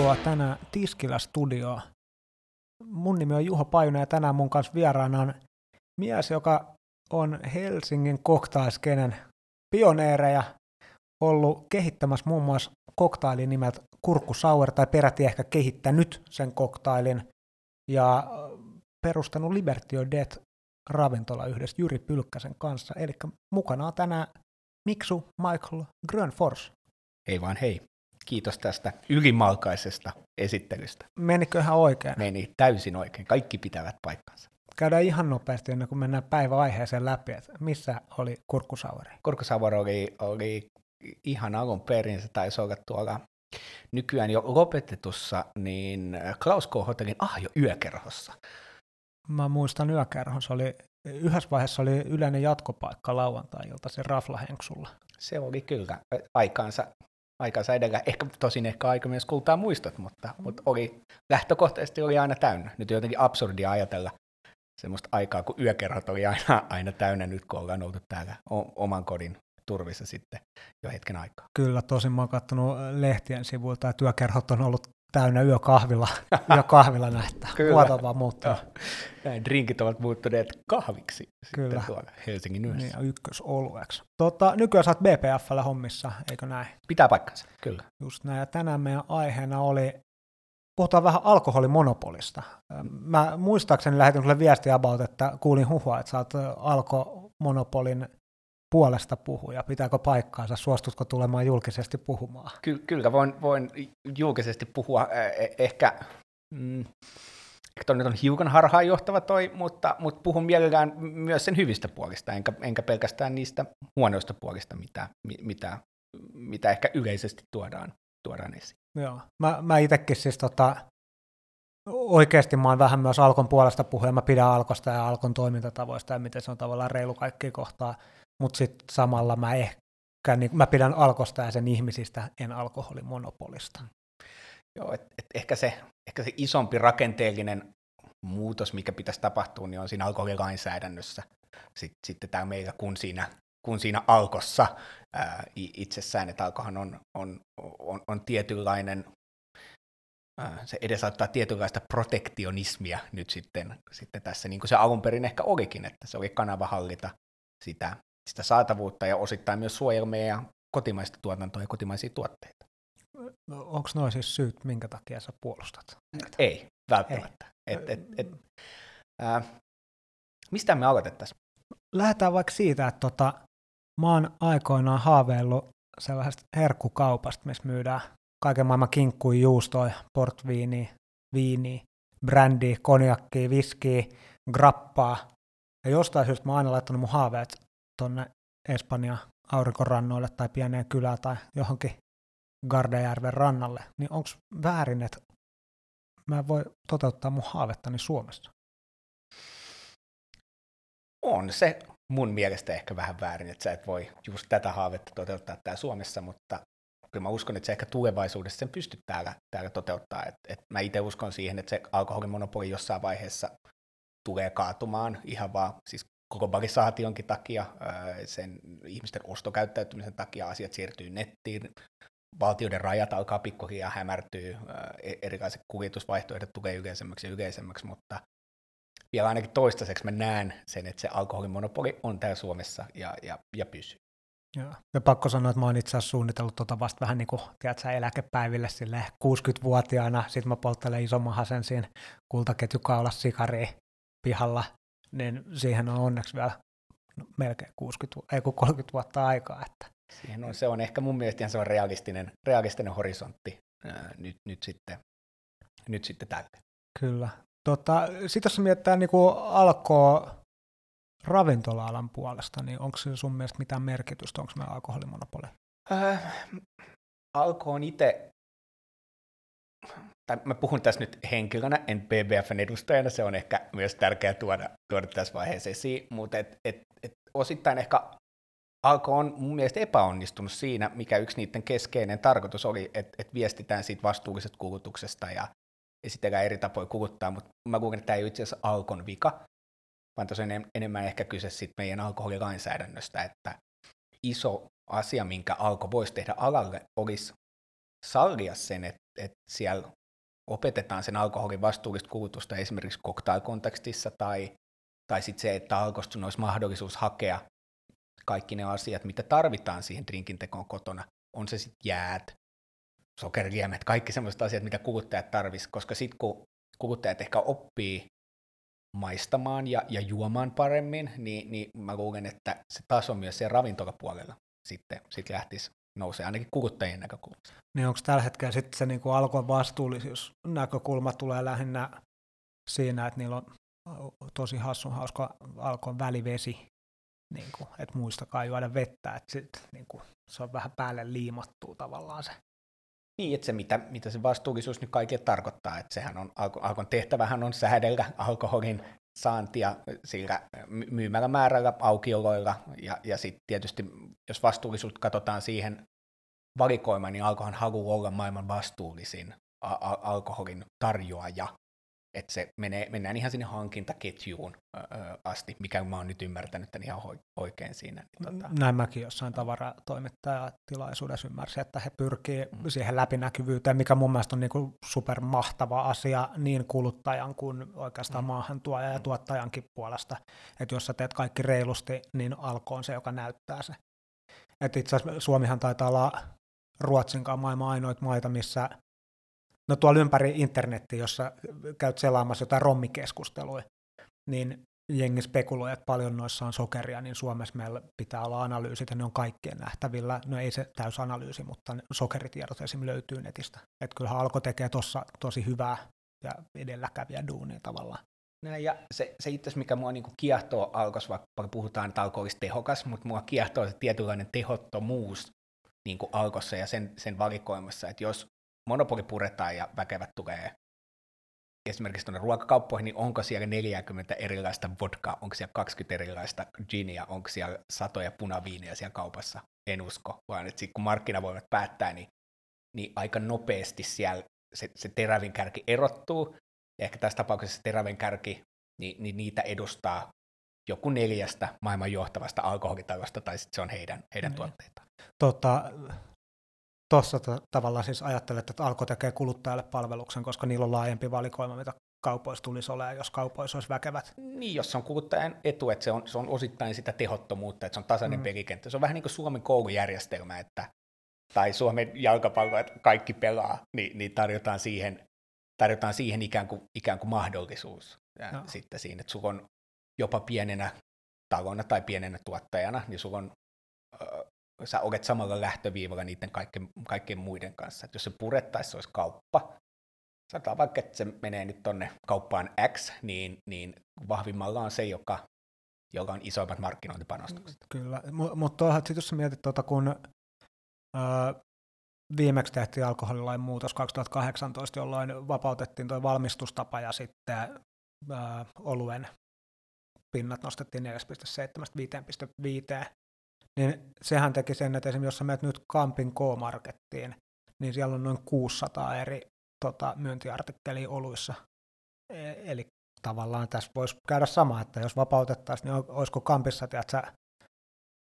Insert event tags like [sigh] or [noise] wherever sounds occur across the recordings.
Tervetuloa tänään Tiskilä Studioon. Mun nimi on Juho Pajunen ja tänään mun kanssa vieraana on mies, joka on Helsingin koktaiskenen pioneereja, ollut kehittämässä muun muassa koktailin nimeltä Kurkku Sour, tai peräti ehkä kehittänyt sen koktailin, ja perustanut Liberty Death ravintola yhdessä Jyri Pylkkäsen kanssa. Eli mukana on tänään Miksu Michael Grönfors. Hei vaan hei. Kiitos tästä ylimalkaisesta esittelystä. Menikö ihan oikein? Meni täysin oikein. Kaikki pitävät paikkansa. Käydään ihan nopeasti ennen kuin mennään päiväaiheeseen läpi, että missä oli kurkkusauri? Kurkkusauri oli, oli ihan alun perin, se taisi olla tuolla nykyään jo lopetetussa, niin Klaus K. Hotellin Ahjo yökerhossa. Mä muistan yökerhon, se oli, yhdessä vaiheessa oli yleinen jatkopaikka lauantai-ilta se Raflahenksulla. Se oli kyllä aikaansa, aikaansa edellä, ehkä tosin ehkä aika myös kultaa muistot, mutta, mm. mutta oli, lähtökohtaisesti oli aina täynnä. Nyt on jotenkin absurdia ajatella semmoista aikaa, kun yökerhot oli aina, aina täynnä nyt, kun ollaan oltu täällä oman kodin turvissa sitten jo hetken aikaa. Kyllä, tosin mä oon katsonut lehtien sivuilta, että yökerhot on ollut täynnä yökahvilla, [laughs] yökahvilla. Muoto on vaan muuttunut. Näin drinkit ovat muuttuneet kahviksi Kyllä. tuolla Helsingin yössä. Niin, ykkösolueeksi. Tota, nykyään sä oot BPFllä hommissa, eikö näin? Pitää paikkansa, kyllä. Just näin, ja tänään meidän aiheena oli, puhutaan vähän alkoholimonopolista. Mä muistaakseni lähetin sulle viestiä about, että kuulin huhua, että sä oot alkomonopolin puolesta puhuja? Pitääkö paikkaansa? Suostutko tulemaan julkisesti puhumaan? Ky- kyllä voin, voin julkisesti puhua. Ehkä mm, Tuo nyt on hiukan harhaanjohtava toi, mutta, mutta puhun mielellään myös sen hyvistä puolista, enkä, enkä pelkästään niistä huonoista puolista, mitä, mitä, mitä ehkä yleisesti tuodaan, tuodaan esiin. Joo. Mä, mä itsekin siis tota, oikeasti mä oon vähän myös Alkon puolesta puhuja, mä pidän Alkosta ja Alkon toimintatavoista ja miten se on tavallaan reilu kaikki kohtaa mutta sitten samalla mä ehkä, niin, mä pidän alkosta ja sen ihmisistä, en alkoholimonopolista. Joo, et, et ehkä, se, ehkä se isompi rakenteellinen muutos, mikä pitäisi tapahtua, niin on siinä alkoholilainsäädännössä sitten, sitten tämä meillä, kun siinä, kun siinä alkossa ää, itsessään, että alkohan on, on, on, on tietynlainen, se edesauttaa tietynlaista protektionismia nyt sitten, sitten tässä, niin kuin se alun perin ehkä olikin, että se oli kanava hallita sitä sitä saatavuutta ja osittain myös suojella meidän kotimaista tuotantoa ja kotimaisia tuotteita. No, Onko noin siis syyt, minkä takia sä puolustat? Näitä? Ei, välttämättä. Ei. Et, et, et, äh, mistä me aloitettaisiin? Lähdetään vaikka siitä, että tota, mä oon aikoinaan haaveillut sellaisesta herkkukaupasta, missä myydään kaiken maailman kinkkuja, juustoja, portviiniä, viiniä, brändiä, konjakkia, viskiä, grappaa. Ja jostain syystä mä oon aina laittanut mun haaveet tuonne Espanjan aurinkorannoille tai pieneen kylään tai johonkin Gardejärven rannalle, niin onko väärin, että mä voi toteuttaa mun haavettani Suomessa? On se mun mielestä ehkä vähän väärin, että sä et voi just tätä haavetta toteuttaa täällä Suomessa, mutta kyllä mä uskon, että se ehkä tulevaisuudessa sen pystyt täällä, täällä toteuttaa. Et, et mä itse uskon siihen, että se alkoholimonopoli jossain vaiheessa tulee kaatumaan ihan vaan siis globalisaationkin takia, sen ihmisten ostokäyttäytymisen takia asiat siirtyy nettiin, valtioiden rajat alkaa pikkuhiljaa hämärtyä, e-, erilaiset kuljetusvaihtoehdot tulee yleisemmäksi ja yleisemmäksi, mutta vielä ainakin toistaiseksi mä näen sen, että se alkoholimonopoli on täällä Suomessa ja, ja, ja pysyy. Joo. Ja pakko sanoa, että mä oon itse asiassa suunnitellut tuota vasta vähän niin kuin, tiedätkö, eläkepäiville sille 60-vuotiaana, sit mä polttelen isomman hasen siinä kultaketjukaula sikariin pihalla niin siihen on onneksi vielä melkein 60, ei 30 vuotta aikaa. Että. Siihen on, se on ehkä mun mielestä se on realistinen, realistinen horisontti ää, nyt, nyt, sitten, nyt sitten tälle. Kyllä. Tota, Sitten jos mietitään niin alkoa ravintola-alan puolesta, niin onko se sun mielestä mitään merkitystä, onko meillä alkoholimonopoli? Äh, alko on itse tai mä puhun tässä nyt henkilönä, en BBFn edustajana, se on ehkä myös tärkeää tuoda, tuoda tässä vaiheessa esiin, mutta et, et, et osittain ehkä Alko on mun mielestä epäonnistunut siinä, mikä yksi niiden keskeinen tarkoitus oli, että et viestitään siitä vastuullisesta kulutuksesta ja esitellään eri tapoja kuluttaa, mutta mä luulen, että tämä ei itse asiassa Alkon vika, vaan tosiaan enemmän ehkä kyse siitä meidän alkoholilainsäädännöstä, että iso asia, minkä Alko voisi tehdä alalle, olisi sallia sen, että et siellä opetetaan sen alkoholin vastuullista kulutusta esimerkiksi cocktail-kontekstissa tai, tai sitten se, että alkosta olisi mahdollisuus hakea kaikki ne asiat, mitä tarvitaan siihen drinkin tekoon kotona. On se sitten jäät, sokeriliemet, kaikki sellaiset asiat, mitä kuluttajat tarvitsisivat, koska sitten kun kuluttajat ehkä oppii maistamaan ja, ja juomaan paremmin, niin, niin mä luulen, että se taso myös siellä ravintolapuolella sitten sit lähtisi nousee ainakin kuluttajien näkökulmasta. Niin onko tällä hetkellä sitten se niin alkon vastuullisuus näkökulma tulee lähinnä siinä, että niillä on tosi hassun hauska alkon välivesi, niin kuin, että muistakaa juoda vettä, että sit, niin kuin, se on vähän päälle liimattuu tavallaan se. Niin, että se mitä, mitä se vastuullisuus nyt kaikille tarkoittaa, että sehän on, alkon tehtävähän on säädellä alkoholin saantia sillä myymällä määrällä aukioloilla, ja, ja sitten tietysti, jos vastuullisuutta katsotaan siihen valikoimaan, niin alkohan haluaa olla maailman vastuullisin alkoholin tarjoaja, että se menee, mennään ihan sinne hankintaketjuun asti, mikä mä oon nyt ymmärtänyt että ihan oikein siinä. Niin, tota. Näin mäkin jossain tavaratoimittajatilaisuudessa ymmärsin, että he pyrkii mm. siihen läpinäkyvyyteen, mikä mun mielestä on niin kuin supermahtava asia niin kuluttajan kuin oikeastaan mm. maahantuoja ja mm. tuottajankin puolesta, että jos sä teet kaikki reilusti, niin alkoon se, joka näyttää se. Et itse asiassa Suomihan taitaa olla Ruotsinkaan maailman ainoita maita, missä no tuolla ympäri internetti, jossa käyt selaamassa jotain rommikeskusteluja, niin jengi spekuloi, että paljon noissa on sokeria, niin Suomessa meillä pitää olla analyysit, ja ne on kaikkien nähtävillä. No ei se täysanalyysi, mutta sokeritiedot esimerkiksi löytyy netistä. Että kyllähän Alko tekee tuossa tosi hyvää ja edelläkävijä duunia tavallaan. Ja se, se itse mikä mua niinku kiehtoo Alkos, vaikka puhutaan, että Alko olisi tehokas, mutta mua kiehtoo se tietynlainen tehottomuus niin kuin Alkossa ja sen, sen valikoimassa, että jos monopoli puretaan ja väkevät tulee esimerkiksi tuonne ruokakauppoihin, niin onko siellä 40 erilaista vodkaa, onko siellä 20 erilaista ginia, onko siellä satoja punaviineja siellä kaupassa, en usko, vaan että sit kun markkinavoimat päättää, niin, niin aika nopeasti siellä se, se terävin kärki erottuu, ja ehkä tässä tapauksessa se terävin kärki, niin, niin niitä edustaa joku neljästä maailman johtavasta alkoholitalosta, tai sitten se on heidän, heidän mm. tuotteitaan. Tota, Tuossa t- tavallaan siis ajattelet, että Alko tekee kuluttajalle palveluksen, koska niillä on laajempi valikoima, mitä kaupoissa tulisi olemaan, jos kaupoissa olisi väkevät. Niin, jos se on kuluttajan etu, että se on, se on osittain sitä tehottomuutta, että se on tasainen mm. pelikenttä. Se on vähän niin kuin Suomen koulujärjestelmä, että, tai Suomen jalkapallo, että kaikki pelaa, niin, niin tarjotaan, siihen, tarjotaan siihen ikään kuin, ikään kuin mahdollisuus. Ja no. sitten siinä, että sulla on jopa pienenä talona tai pienenä tuottajana, niin sulla on sä olet samalla lähtöviivalla niiden kaikkien, kaikkien muiden kanssa. Et jos se purettaisi, se olisi kauppa. Sanotaan vaikka, että se menee nyt tonne kauppaan X, niin, niin vahvimmalla on se, joka, joka on isoimmat markkinointipanostukset. Kyllä, mutta sitten jos mietit, tuota, kun ö, viimeksi tehtiin alkoholilain muutos 2018, jolloin vapautettiin tuo valmistustapa ja sitten ö, oluen pinnat nostettiin 4,7-5,5, niin sehän teki sen, että esimerkiksi jos sä menet nyt Kampin K-markettiin, niin siellä on noin 600 eri tota, myyntiartikkelia oluissa. E- eli tavallaan tässä voisi käydä sama, että jos vapautettaisiin, niin olisiko Kampissa, tiedätkö,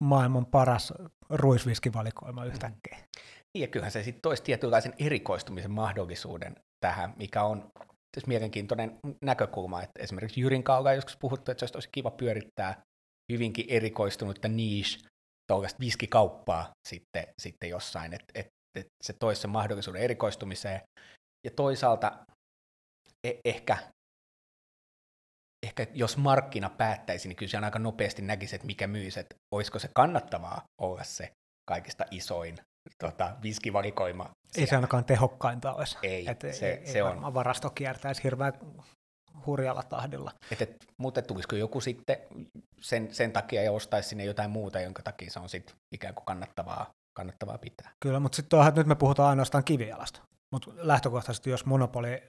maailman paras ruisviskivalikoima yhtäkkiä. Mm. Ja kyllähän se sitten toisi tietynlaisen erikoistumisen mahdollisuuden tähän, mikä on tietysti mielenkiintoinen näkökulma, että esimerkiksi Jyrin Kauka joskus puhuttu, että se olisi kiva pyörittää hyvinkin erikoistunutta niche tuollaista viskikauppaa sitten, sitten jossain, että et, et se toisi sen mahdollisuuden erikoistumiseen. Ja toisaalta e- ehkä, ehkä jos markkina päättäisi, niin kyllä se aika nopeasti näkisi, että mikä myisi, että olisiko se kannattavaa olla se kaikista isoin tota, viskivalikoima. Ei se ainakaan tehokkainta olisi. Ei, et se, ei, se ei on. varasto kiertäisi hirveän hurjalla tahdilla. Et, et, mutta tulisiko joku sitten sen, sen takia ja ostaisi sinne jotain muuta, jonka takia se on sitten ikään kuin kannattavaa, kannattavaa pitää. Kyllä, mutta sitten nyt me puhutaan ainoastaan kivijalasta. Mutta lähtökohtaisesti, jos monopoli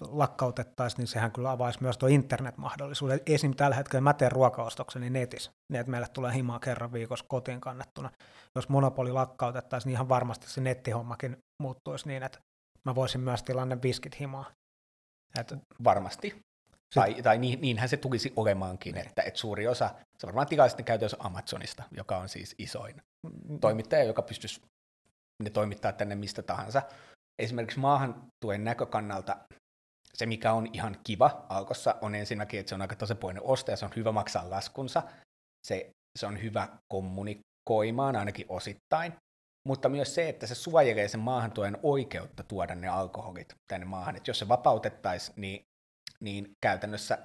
lakkautettaisiin, niin sehän kyllä avaisi myös tuo internetmahdollisuuden. Esim. tällä hetkellä mä teen ruokaostokseni netissä, niin että meille tulee himaa kerran viikossa kotiin kannettuna. Jos monopoli lakkautettaisiin, niin ihan varmasti se nettihommakin muuttuisi niin, että mä voisin myös tilanne viskit himaa että varmasti. Tai, tai niin, niinhän se tulisi olemaankin, niin. että, että suuri osa, se varmaan tilaiset käytössä Amazonista, joka on siis isoin toimittaja, joka pystyisi ne toimittaa tänne mistä tahansa. esimerkiksi maahantuen näkökannalta se, mikä on ihan kiva alkossa, on ensinnäkin, että se on aika tasapuolinen ostaja, se on hyvä maksaa laskunsa, se, se on hyvä kommunikoimaan ainakin osittain, mutta myös se, että se suojelee sen maahantuen oikeutta tuoda ne alkoholit tänne maahan. Että jos se vapautettaisiin, niin, niin käytännössä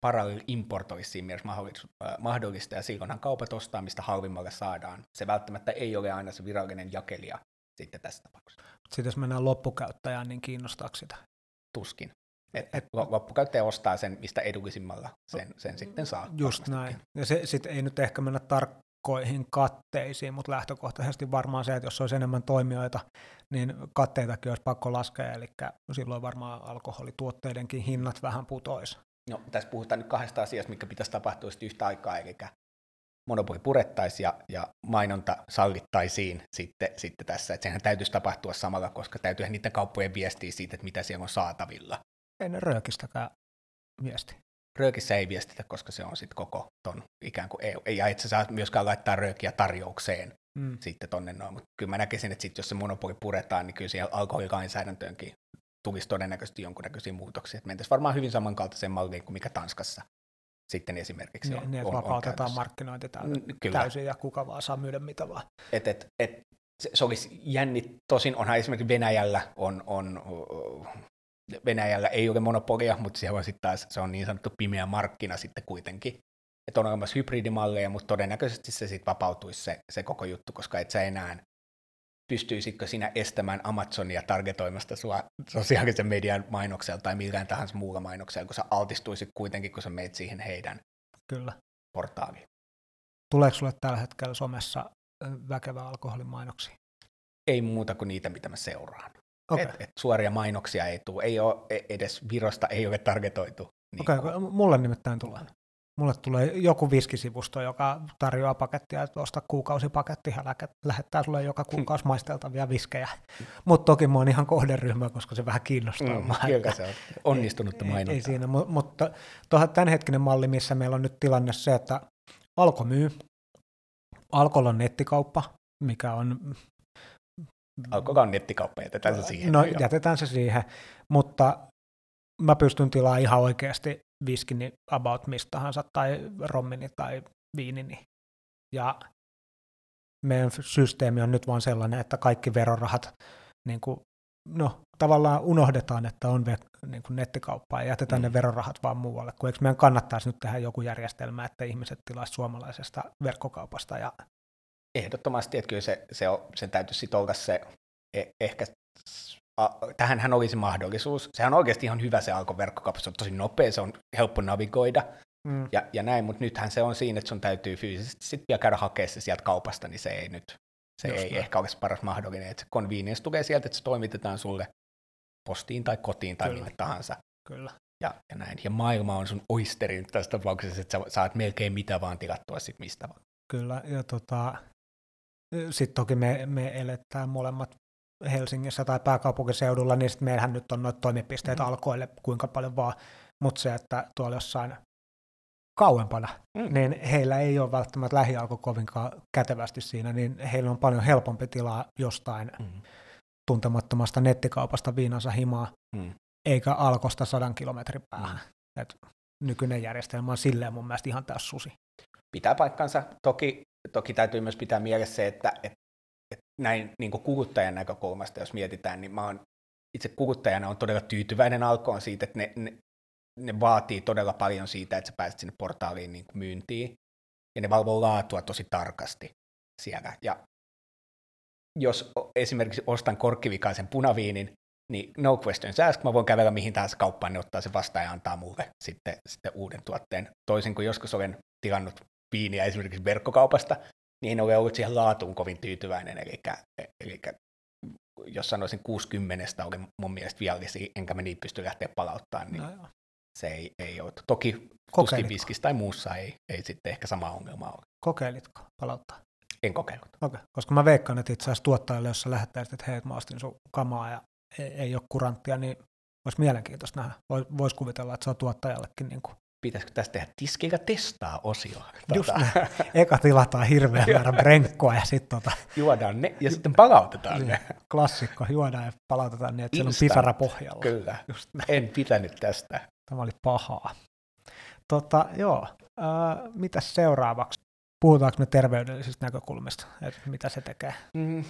parallel importoisi siinä mielessä mahdollista, ja silloinhan kaupat ostaa, mistä halvimmalle saadaan. Se välttämättä ei ole aina se virallinen jakelija sitten tässä tapauksessa. Sitten jos mennään loppukäyttäjään, niin kiinnostaako sitä? Tuskin. Et, et, loppukäyttäjä ostaa sen, mistä edullisimmalla sen, sen sitten saa. Just näin. Ja se sitten ei nyt ehkä mennä tarkkoihin katteisiin, mutta lähtökohtaisesti varmaan se, että jos olisi enemmän toimijoita, niin katteitakin olisi pakko laskea, eli silloin varmaan alkoholituotteidenkin hinnat vähän putois. No, tässä puhutaan nyt kahdesta asiasta, mikä pitäisi tapahtua yhtä aikaa, eli monopoli purettaisiin ja, ja mainonta sallittaisiin sitten, sitten tässä, että sehän täytyisi tapahtua samalla, koska täytyyhän niiden kauppojen viestiä siitä, että mitä siellä on saatavilla. Ei ne röökistäkään viesti. Röökissä ei viestitä, koska se on sitten koko ton ikään kuin EU. Ja itse saa myöskään laittaa röökiä tarjoukseen mm. sitten tonne noin, mutta kyllä mä näkisin, että sit, jos se monopoli puretaan, niin kyllä siellä alkoholilainsäädäntöönkin tulisi todennäköisesti jonkunnäköisiä muutoksia. Että mentäisiin varmaan hyvin samankaltaiseen malliin kuin mikä Tanskassa sitten esimerkiksi niin, on. Niin, että vapautetaan on markkinointi Kyllä. täysin ja kuka vaan saa myydä mitä vaan. Et, et, et, se, se olisi jänni, tosin onhan esimerkiksi Venäjällä on, on Venäjällä ei ole monopolia, mutta siellä on sitten taas, se on niin sanottu pimeä markkina sitten kuitenkin. Että on olemassa hybridimalleja, mutta todennäköisesti se sitten vapautuisi se, se koko juttu, koska et sä enää pystyisitkö sinä estämään Amazonia targetoimasta sua sosiaalisen median mainoksella tai millään tahansa muulla mainoksella, kun sä altistuisit kuitenkin, kun sä meet siihen heidän Kyllä. portaaliin. Tuleeko sulle tällä hetkellä somessa väkevää alkoholimainoksia? Ei muuta kuin niitä, mitä mä seuraan. Okay. Et, et suoria mainoksia ei tule, ei ole edes Virosta ei ole targetoitu. Niin Okei, okay, mulle nimittäin tulee. Mulle tulee joku viskisivusto, joka tarjoaa pakettia, että osta kuukausipaketti ja lähettää sulle joka kuukausi maisteltavia viskejä. Mutta toki mä oon ihan kohderyhmä, koska se vähän kiinnostaa. Mm, kyllä se on onnistunutta mainontaa. Ei, ei siinä, mutta tuohon tämänhetkinen malli, missä meillä on nyt tilanne se, että Alko myy, Alkolla on nettikauppa, mikä on... Alkolla on nettikauppa, jätetään se siihen. No, jätetään se siihen, mutta mä pystyn tilaamaan ihan oikeasti viskini about mistä tahansa, tai rommini tai viinini. Ja meidän systeemi on nyt vaan sellainen, että kaikki verorahat niin kuin, no, tavallaan unohdetaan, että on ve- niin kuin nettikauppaa ja jätetään mm. ne verorahat vaan muualle, kun eikö meidän kannattaisi nyt tehdä joku järjestelmä, että ihmiset tilaisivat suomalaisesta verkkokaupasta. Ja... Ehdottomasti, että kyllä se, se on, sen täytyisi olla se e- ehkä tähän olisi mahdollisuus. Sehän on oikeasti ihan hyvä se alkoverkkokauppa, se on tosi nopea, se on helppo navigoida mm. ja, ja näin, mutta nythän se on siinä, että sun täytyy fyysisesti sitten vielä käydä hakemaan se sieltä kaupasta, niin se ei nyt, se Just ei näin. ehkä olisi paras mahdollinen, että se convenience tulee sieltä, että se toimitetaan sulle postiin tai kotiin tai Kyllä. minne tahansa. Kyllä. Ja, ja näin. Ja maailma on sun oisteri tässä tapauksessa, että sä saat melkein mitä vaan tilattua sit mistä vaan. Kyllä, ja tota, sitten toki me, me eletään molemmat Helsingissä tai pääkaupunkiseudulla, niin sitten meillähän nyt on noita toimipisteitä mm. alkoille kuinka paljon vaan, mutta se, että tuolla jossain kauempana, mm. niin heillä ei ole välttämättä lähialko kovinkaan kätevästi siinä, niin heillä on paljon helpompi tilaa jostain mm. tuntemattomasta nettikaupasta viinansa himaa, mm. eikä alkosta sadan kilometrin päähän. Mm. Et nykyinen järjestelmä on silleen mun mielestä ihan tässä susi. Pitää paikkansa. Toki, toki täytyy myös pitää mielessä se, että, että näin niin kuluttajan näkökulmasta, jos mietitään, niin mä oon itse kuluttajana on todella tyytyväinen alkoon siitä, että ne, ne, ne vaatii todella paljon siitä, että sä pääset sinne portaaliin niin myyntiin, ja ne valvoo laatua tosi tarkasti siellä. Ja jos esimerkiksi ostan korkkivikaisen punaviinin, niin no questions asked, mä voin kävellä mihin tahansa kauppaan, ne ottaa se vastaan ja antaa mulle sitten, sitten uuden tuotteen. Toisin kuin joskus olen tilannut viiniä esimerkiksi verkkokaupasta, niin en ole ollut siihen laatuun kovin tyytyväinen, eli, eli jos sanoisin 60 oli mun mielestä viallisia, enkä mä niitä pysty lähteä palauttamaan, niin no se ei, ei ole. Toki tuskin tai muussa ei, ei sitten ehkä sama ongelma ole. Kokeilitko palauttaa? En kokeillut. Okay. Koska mä veikkaan, että itse asiassa tuottajalle, jos sä lähettäisit, että hei, mä ostin sun kamaa ja ei, ei ole kuranttia, niin olisi mielenkiintoista nähdä. Vois, vois kuvitella, että se on tuottajallekin niin kuin pitäisikö tästä tehdä tiskillä testaa osio. Just tota. näin. Eka tilataan hirveän määrä brenkkoa ja sitten tota... juodaan ne ja sitten palautetaan ne. Niin, klassikko, juodaan ja palautetaan ne, että Instant. siellä on pisara pohjalla. Kyllä, Just en pitänyt tästä. Tämä oli pahaa. Tota, joo, äh, mitäs seuraavaksi? Puhutaanko me terveydellisistä näkökulmista, että mitä se tekee? Mm,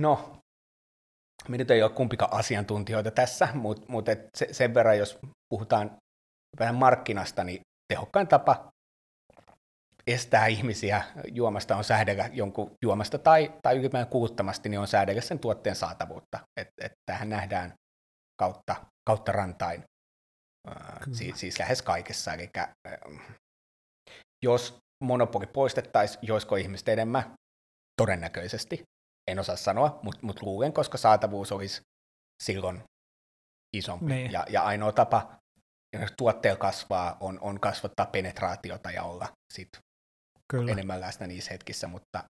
no, me nyt ei ole kumpikaan asiantuntijoita tässä, mutta mut se, sen verran, jos puhutaan vähän markkinasta, niin tehokkain tapa estää ihmisiä juomasta on säädellä jonkun juomasta tai, tai ylipäätään kuluttamasti, niin on säädellä sen tuotteen saatavuutta. Et, et tähän nähdään kautta, kautta rantain, siis, siis lähes kaikessa. Eli jos monopoli poistettaisiin, joisko ihmiset enemmän? Todennäköisesti. En osaa sanoa, mutta mut luulen, koska saatavuus olisi silloin isompi. Niin. Ja, ja ainoa tapa tuotteella kasvaa, on, on kasvattaa penetraatiota ja olla sit Kyllä. enemmän läsnä niissä hetkissä, mutta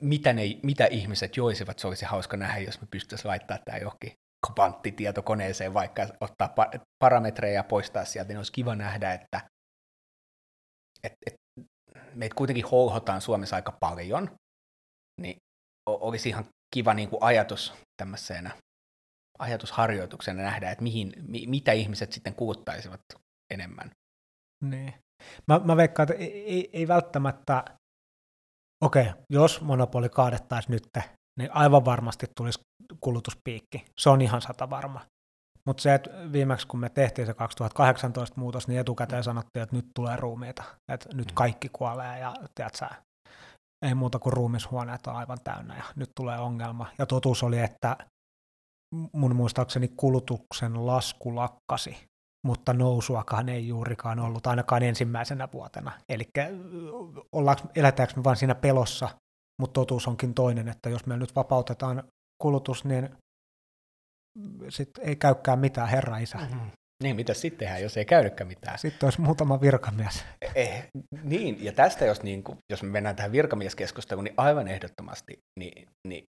mitä, ne, mitä ihmiset joisivat, se olisi hauska nähdä, jos me pystyisimme laittaa tämä johonkin kvanttitietokoneeseen, vaikka ottaa parametreja ja poistaa sieltä, niin olisi kiva nähdä, että et, et, meitä kuitenkin holhotaan Suomessa aika paljon, niin olisi ihan kiva niin kuin ajatus tämmöisenä ajatusharjoituksena nähdä, että mihin, mi, mitä ihmiset sitten kuluttaisivat enemmän. Niin. Mä, mä veikkaan, että ei, ei, ei välttämättä, okei, okay, jos monopoli kaadettaisiin nyt, niin aivan varmasti tulisi kulutuspiikki. Se on ihan sata varma. Mutta se, että viimeksi kun me tehtiin se 2018 muutos, niin etukäteen sanottiin, että nyt tulee ruumiita, että nyt mm. kaikki kuolee ja tiedätkö, ei muuta kuin ruumishuoneet on aivan täynnä ja nyt tulee ongelma. Ja totuus oli, että mun muistaakseni kulutuksen lasku lakkasi, mutta nousuakaan ei juurikaan ollut ainakaan ensimmäisenä vuotena. Eli elätäänkö me vain siinä pelossa, mutta totuus onkin toinen, että jos me nyt vapautetaan kulutus, niin sitten ei käykään mitään, herra isä. Mm-hmm. Niin, mitä sitten tehdään, jos ei käydykään mitään? Sitten olisi muutama virkamies. Eh, niin, ja tästä jos, niin kuin, jos me mennään tähän virkamieskeskusteluun, niin aivan ehdottomasti niin, niin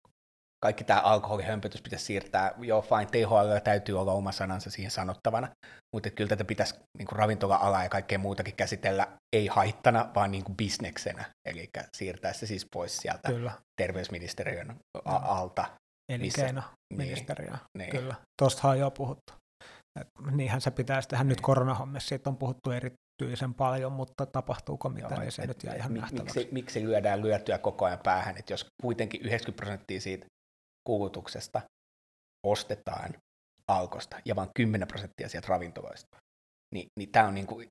kaikki tämä alkoholihömpötys pitäisi siirtää, joo fine, THL täytyy olla oma sanansa siihen sanottavana, mutta kyllä tätä pitäisi niin kuin ravintola-alaa ja kaikkea muutakin käsitellä ei haittana, vaan niin kuin bisneksenä, eli siirtää se siis pois sieltä kyllä. terveysministeriön a- alta. Elinkeinoministeriö, niin, niin. kyllä. Tuostahan on jo puhuttu. Et niinhän se pitäisi tehdä niin. nyt koronahommissa, siitä on puhuttu erityisen paljon, mutta tapahtuuko mitään, niin se et, nyt jää ihan mi- miksi, miksi lyödään lyötyä koko ajan päähän, että jos kuitenkin 90 prosenttia siitä kulutuksesta ostetaan alkosta ja vain 10 prosenttia sieltä ravintoloista. Niin, niin tämä on, niinku,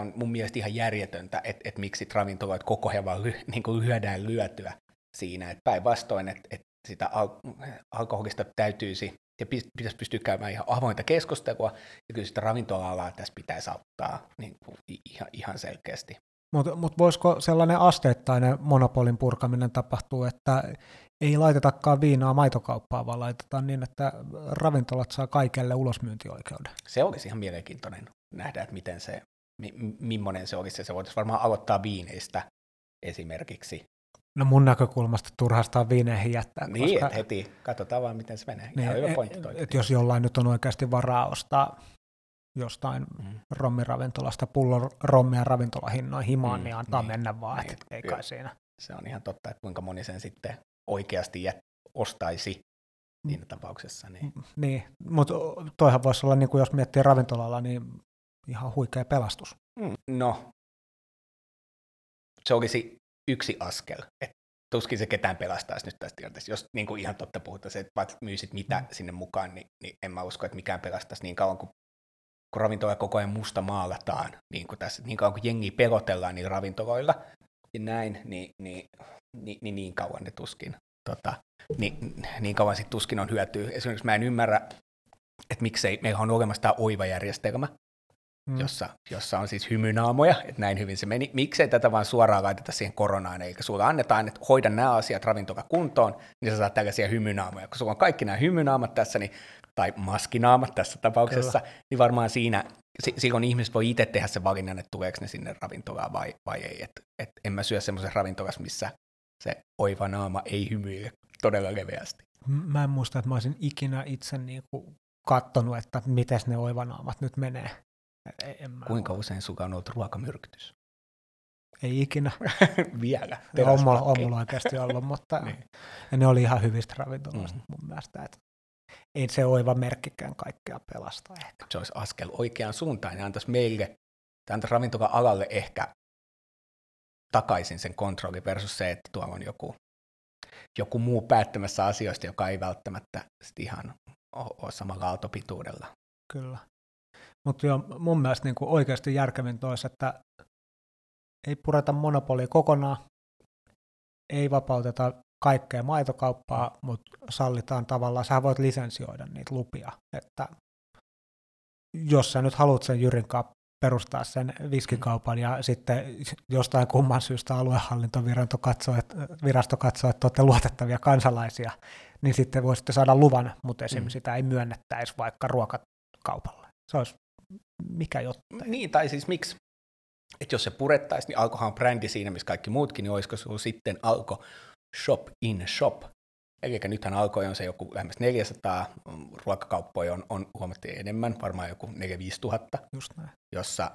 on mun mielestä ihan järjetöntä, että et miksi ravintoloita koko ajan vaan ly, [laughs] niinku lyödään lyötyä siinä. että päinvastoin, että et sitä al- alkoholista täytyisi ja pitäisi pystyä käymään ihan avointa keskustelua, ja kyllä sitä ravintola-alaa tässä pitäisi auttaa niin kuin ihan, ihan selkeästi. Mutta mut voisiko sellainen asteittainen monopolin purkaminen tapahtua, että ei laitetakaan viinaa maitokauppaan, vaan laitetaan niin, että ravintolat saa kaikelle ulosmyyntioikeuden. Se olisi ihan mielenkiintoinen nähdä, että miten se, mi, millainen se olisi. Se voitaisiin varmaan aloittaa viineistä esimerkiksi. No mun näkökulmasta turhastaan viineihin jättää. Niin, koska... heti katsotaan vaan, miten se menee. Niin, ihan hyvä pointti et, et jos jollain nyt on oikeasti varaa ostaa jostain mm. rommiravintolasta pullon rommia ravintolahinnoin himaan, mm, niin antaa niin, mennä vaan, niin, et, ei kai siinä. Se on ihan totta, että kuinka moni sen sitten oikeasti jät, ostaisi siinä tapauksessa. Niin, niin mutta toihan voisi olla, niin kuin jos miettii ravintolalla, niin ihan huikea pelastus. Mm, no, se olisi yksi askel, että tuskin se ketään pelastaisi nyt tästä tilanteesta. Jos niin kuin ihan totta puhutaan, että vaikka myisit mitä mm. sinne mukaan, niin, niin en mä usko, että mikään pelastaisi niin kauan kuin kun ravintola koko ajan musta maalataan, niin kuin tässä, niin kauan kuin jengi pelotellaan niin ravintoloilla ja näin, niin, niin niin, niin, niin kauan ne tuskin, tota, niin, niin kauan sitten tuskin on hyötyä. Esimerkiksi mä en ymmärrä, että miksei, meillä on olemassa tämä oiva-järjestelmä, mm. jossa, jossa on siis hymynaamoja, että näin hyvin se meni. Miksei tätä vaan suoraan laiteta siihen koronaan, eikä sulla annetaan, että hoida nämä asiat ravintola kuntoon, niin sä saat tällaisia hymynaamoja. Kun sulla on kaikki nämä hymynaamat tässä, niin, tai maskinaamat tässä tapauksessa, Kyllä. niin varmaan siinä silloin ihmiset voi itse tehdä sen valinnan, että tuleeko ne sinne ravintolaan vai, vai ei. Et, et en mä syö semmoisessa ravintolassa, missä se oiva naama ei hymyile todella leveästi. Mä en muista, että mä olisin ikinä itse niin kuin kattonut, että miten ne oivanaamat nyt menee. Mä Kuinka usein sulla on ollut ruokamyrkytys? Ei ikinä. [laughs] Vielä. on, mulla, on mulla oikeasti ollut, mutta [laughs] Niin. ja ne oli ihan hyvistä ravintoloista Mm. mun mielestä. Että ei se oiva merkkikään kaikkea pelasta ehkä. Se olisi askel oikeaan suuntaan ja antaisi meille, tai antaisi ravintola-alalle ehkä takaisin sen kontrolli versus se, että tuolla on joku, joku muu päättämässä asioista, joka ei välttämättä sit ihan ole, ole samalla aaltopituudella. Kyllä. Mutta joo, mun mielestä niin oikeasti järkevintä olisi, että ei pureta monopolia kokonaan, ei vapauteta kaikkea maitokauppaa, mutta sallitaan tavallaan, sä voit lisensioida niitä lupia, että jos sä nyt haluat sen Jyrin kanssa perustaa sen viskikaupan ja sitten jostain kumman syystä aluehallintovirasto katsoo, että, virasto katsoo, että olette luotettavia kansalaisia, niin sitten voisitte saada luvan, mutta esimerkiksi Mm. sitä ei myönnettäisi vaikka ruokakaupalle. Se olisi mikä jotta. Niin, tai siis miksi? Että jos se purettaisiin, niin Alkohan on brändi siinä, missä kaikki muutkin, niin olisiko sulla sitten Alko Shop in Shop? Eli nythän Alkoja on se joku lähemmäs 400, mm, ruokakauppoja on, on huomattavasti enemmän, varmaan joku 4-5 tuhatta, Just näin. jossa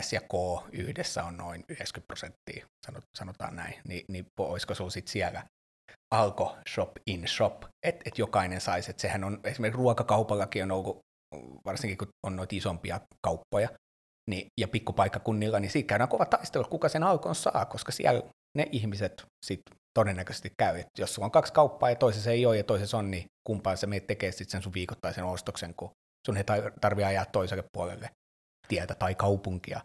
S ja K yhdessä on noin 90 prosenttia, sanot- sanotaan näin, Ni, niin olisiko sulla sitten siellä Alko Shop in Shop, että et jokainen saisi, että sehän on, esimerkiksi ruokakaupallakin on ollut, varsinkin kun on noita isompia kauppoja, niin, ja pikkupaikkakunnilla, niin siitä käydään kova taistelu, kuka sen alkon saa, koska siellä ne ihmiset sit todennäköisesti käy. Et jos sulla on kaksi kauppaa ja toisessa ei ole ja toisessa on, niin kumpaan sä meet tekee sitten sen sun viikoittaisen ostoksen, kun sun ei tar- tarvitse ajaa toiselle puolelle tietä tai kaupunkia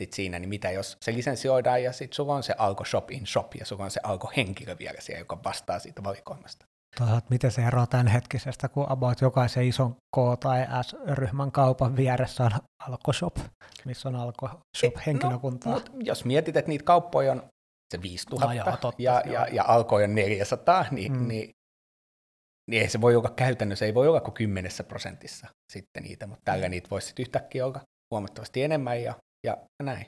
sit siinä, niin mitä jos se lisensioidaan ja sitten sulla on se Alko Shop in Shop ja sulla on se Alko henkilö vielä siellä, joka vastaa siitä valikoimasta. Toisaalta, miten se eroaa tämänhetkisestä, kun about jokaisen ison K- tai S-ryhmän kaupan vieressä on Alko Shop, missä on Alko Shop henkilökuntaa. No, jos mietit, että niitä kauppoja on se 5000 Ah, joo, totta, ja, joo. ja, ja alkoi on 400, niin, Mm. niin, niin ei se voi olla käytännössä, ei voi olla kuin kymmenessä prosentissa sitten niitä, mutta tällä niitä voisi sitten yhtäkkiä olla huomattavasti enemmän ja, ja näin.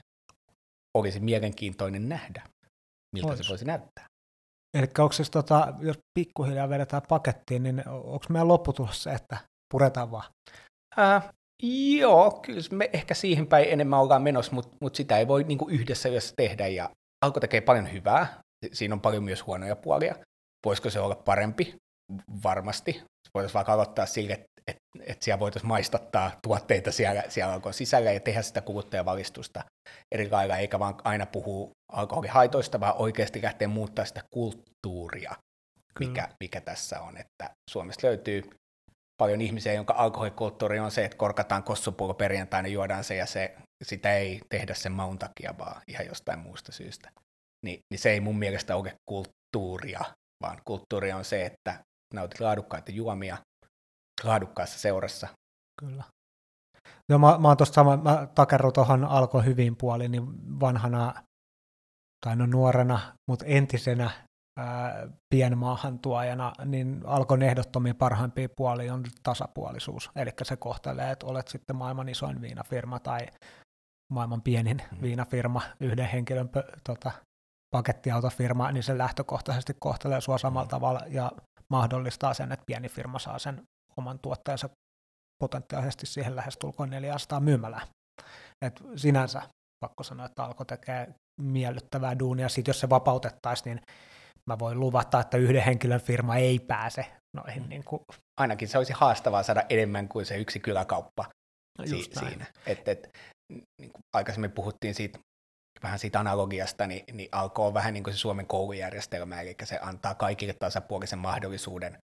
Olisi mielenkiintoinen nähdä, miltä Ois. se voisi näyttää. Eli onko siis, tota, jos pikkuhiljaa vedetään pakettiin, niin onko meidän lopputulos se, että puretaan vaan? Äh, joo, kyllä me ehkä siihen päin enemmän ollaan menossa, mutta mut sitä ei voi niinku yhdessä yössä tehdä, ja Alko tekee paljon hyvää, siinä on paljon myös huonoja puolia. Voisiko se olla parempi? Varmasti. Voitaisiin vaikka aloittaa sille, että et, et siellä voitaisiin maistattaa tuotteita siellä, siellä Alkon sisällä ja tehdä sitä kuluttajavalistusta eri lailla, eikä vaan aina puhu alkoholihaitoista, vaan oikeasti lähteä muuttaa sitä kulttuuria, mikä, mikä tässä on. Että Suomesta löytyy paljon ihmisiä, jonka alkoholikulttuuri on se, että korkataan kossupullo perjantaina, juodaan se ja se, sitä ei tehdä sen maun takia, vaan ihan jostain muusta syystä. Ni, niin se ei mun mielestä ole kulttuuria, vaan kulttuuri on se, että nautit laadukkaita juomia laadukkaassa seurassa. Kyllä. Joo, mä, mä oon tuossa sama, mä takerrun tuohon alko hyvin puolin, niin vanhana, tai no nuorena, mutta entisenä ää, pienmaahantuojana, niin alkon ehdottomia parhaimpia puolia on tasapuolisuus. Eli se kohtelee, että olet sitten maailman isoin viinafirma tai maailman pienin Mm. viinafirma, yhden henkilön pö, tota, pakettiautofirma, niin se lähtökohtaisesti kohtelee sua samalla Mm. tavalla ja mahdollistaa sen, että pieni firma saa sen oman tuotteensa potentiaalisesti siihen lähestulkoon 400 myymälää. Et sinänsä pakko sanoa, että Alko tekee miellyttävää duunia. Sitten jos se vapautettaisiin, niin mä voin luvata, että yhden henkilön firma ei pääse noihin. Mm. Niin kuin, Ainakin se olisi haastavaa saada enemmän kuin se yksi kyläkauppa si- just näin. siinä. Et, et, niin kuin aikaisemmin puhuttiin siitä, vähän siitä analogiasta, niin, niin alkoi vähän niin kuin se Suomen koulujärjestelmä, eli se antaa kaikille tasapuolisen mahdollisuuden,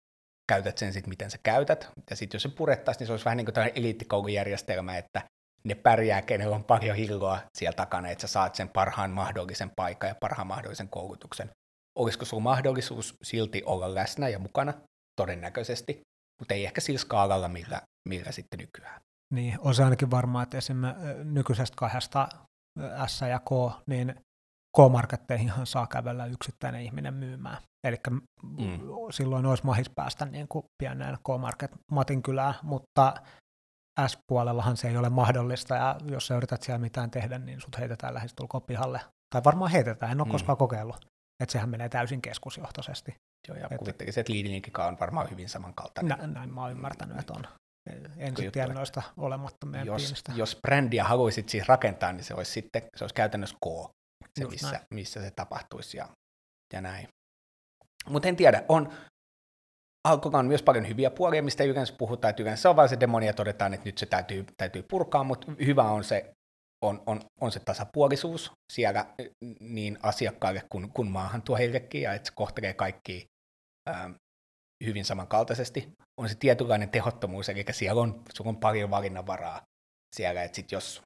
käytät sen sitten, miten sä käytät, ja sitten jos se purettaisiin, niin se olisi vähän niin kuin tällainen eliittikoulujärjestelmä, että ne pärjää, kenellä on paljon hilloa siellä takana, että sä saat sen parhaan mahdollisen paikan ja parhaan mahdollisen koulutuksen. Olisiko sulla mahdollisuus silti olla läsnä ja mukana? Todennäköisesti, mutta ei ehkä sillä skaalalla, millä, millä sitten nykyään. Niin, on se ainakin varmaa, että esimerkiksi nykyisestä kahdesta S ja K, niin K-marketteihinhan saa kävellä yksittäinen ihminen myymään. Eli mm. silloin olisi mahis päästä niin kuin pienen K-market Matin kylään, mutta S-puolellahan se ei ole mahdollista, ja jos sä yrität siellä mitään tehdä, niin sut heitetään lähestulkoon pihalle. Tai varmaan heitetään, en ole mm. koskaan kokeillut. Että sehän menee täysin keskusjohtoisesti. Joo, ja et, kuvittelisin, että on varmaan hyvin samankaltainen. Nä, näin mä oon ymmärtänyt, että on. En sitten tiedä noista olemattomia jos, pienistä. jos brändiä haluaisit siis rakentaa, niin se olisi sitten, se olisi käytännössä K, se missä, missä se tapahtuisi ja, ja näin. Mutta en tiedä, on, Alkolla on myös paljon hyviä puolia, mistä yleensä puhutaan, että yleensä on vain se demoni ja todetaan, että nyt se täytyy, täytyy purkaa, mutta hyvä on se, on, on, on se tasapuolisuus siellä niin asiakkaille kuin, kuin maahan tuohillekin, ja että se kohtelee kaikki ää, hyvin samankaltaisesti. On se tietynlainen tehottomuus, eli siellä on, sulla on paljon valinnanvaraa siellä, että sit jos,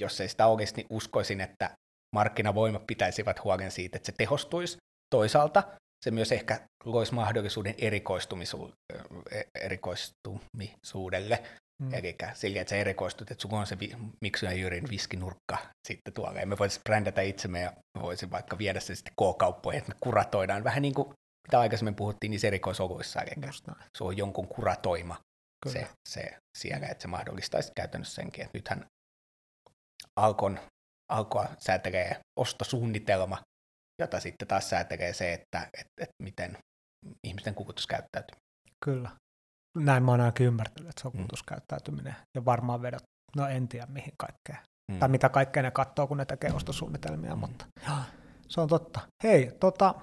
jos ei sitä olisi, niin uskoisin, että markkinavoimat pitäisivät huolen siitä, että se tehostuisi. Toisaalta se myös ehkä loisi mahdollisuuden e-, erikoistumisuudelle, mm. eli sille, että sä erikoistut, että sulla on se Miksu ja Jyrin viskinurkka sitten tuolla, ja me voitaisiin brändätä itsemme ja voisin vaikka viedä se sitten K-kauppoihin, että me kuratoidaan vähän niin kuin mitä aikaisemmin puhuttiin niissä erikoisoluissa, eli se on jonkun kuratoima se, se siellä, että se mahdollistaisi käytännössä senkin, että nythän Alkon, Alkoa säätelee ostosuunnitelma, jota sitten taas säätelee se, että, että, että miten ihmisten kulutus käyttäytyy. Kyllä. Näin mä oon ainakin ymmärtänyt, että se on mm. kulutuskäyttäytyminen. Ja varmaan vedot, no en tiedä mihin kaikkea. Mm. Tai mitä kaikkea ne katsoo, kun ne tekee ostosuunnitelmia, mm. mutta se on totta. Hei, tota,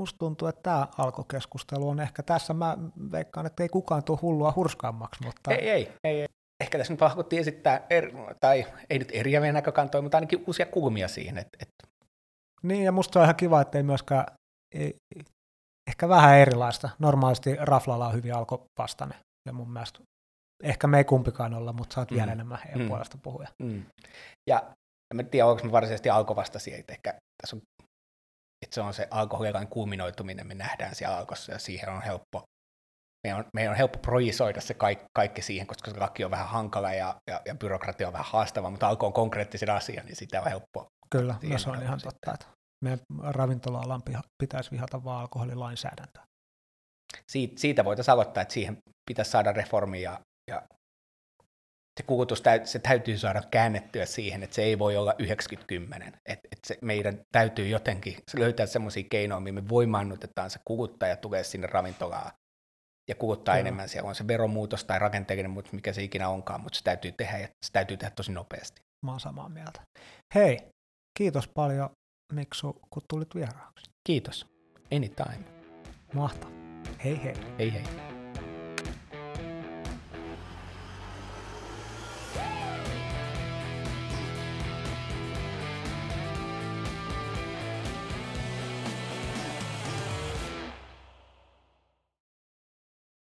musta tuntuu, että tämä alkokeskustelu on ehkä tässä, mä veikkaan, että ei kukaan tule hullua hurskaammaksi. Mutta... Ei, ei, ei, ei. Ehkä tässä nyt haluttiin esittää, er, tai ei nyt eriäviä näkökantoja, mutta ainakin uusia kulmia siihen. Että, että... Niin, ja musta on ihan kiva, että ei myöskään, ei, ehkä vähän erilaista. Normaalisti Raflalla on hyvin alkovastainen, ja mun mielestä ehkä me ei kumpikaan olla, mutta sä oot mm. vielä enemmän heidän mm. puolesta puhuja. Mm. Ja en tiedä, onko me varsinaisesti alkovastaisia, että ehkä tässä on että se on se alkoholilain kulminoituminen, me nähdään siellä alkossa ja siihen on helppo, meidän on, meidän on helppo projisoida se kaikki, kaikki siihen, koska se laki on vähän hankala ja, ja, ja byrokratia on vähän haastava, mutta alko on konkreettisen asia, niin sitä on helppo. Kyllä, no se on ihan sitten. totta, että meidän ravintola-alan pitäisi vihata vaan alkoholilainsäädäntöä. Siitä, siitä voitaisiin aloittaa, että siihen pitäisi saada reformia ja, ja se kulutus se täytyy saada käännettyä siihen, että se ei voi olla 90-10. Että et se meidän täytyy jotenkin löytää semmoisia keinoja, millä me voimaannutetaan se kuluttaja tulee sinne ravintolaan ja kuluttaa Kyllä. enemmän. Siellä on se veromuutos tai rakenteellinen muutos, mikä se ikinä onkaan, mutta se täytyy tehdä ja se täytyy tehdä tosi nopeasti. Mä oon samaa mieltä. Hei, kiitos paljon Miksu, kun tulit vieraaksi. Kiitos. Anytime. Mahtavaa. Hei hei. Hei hei.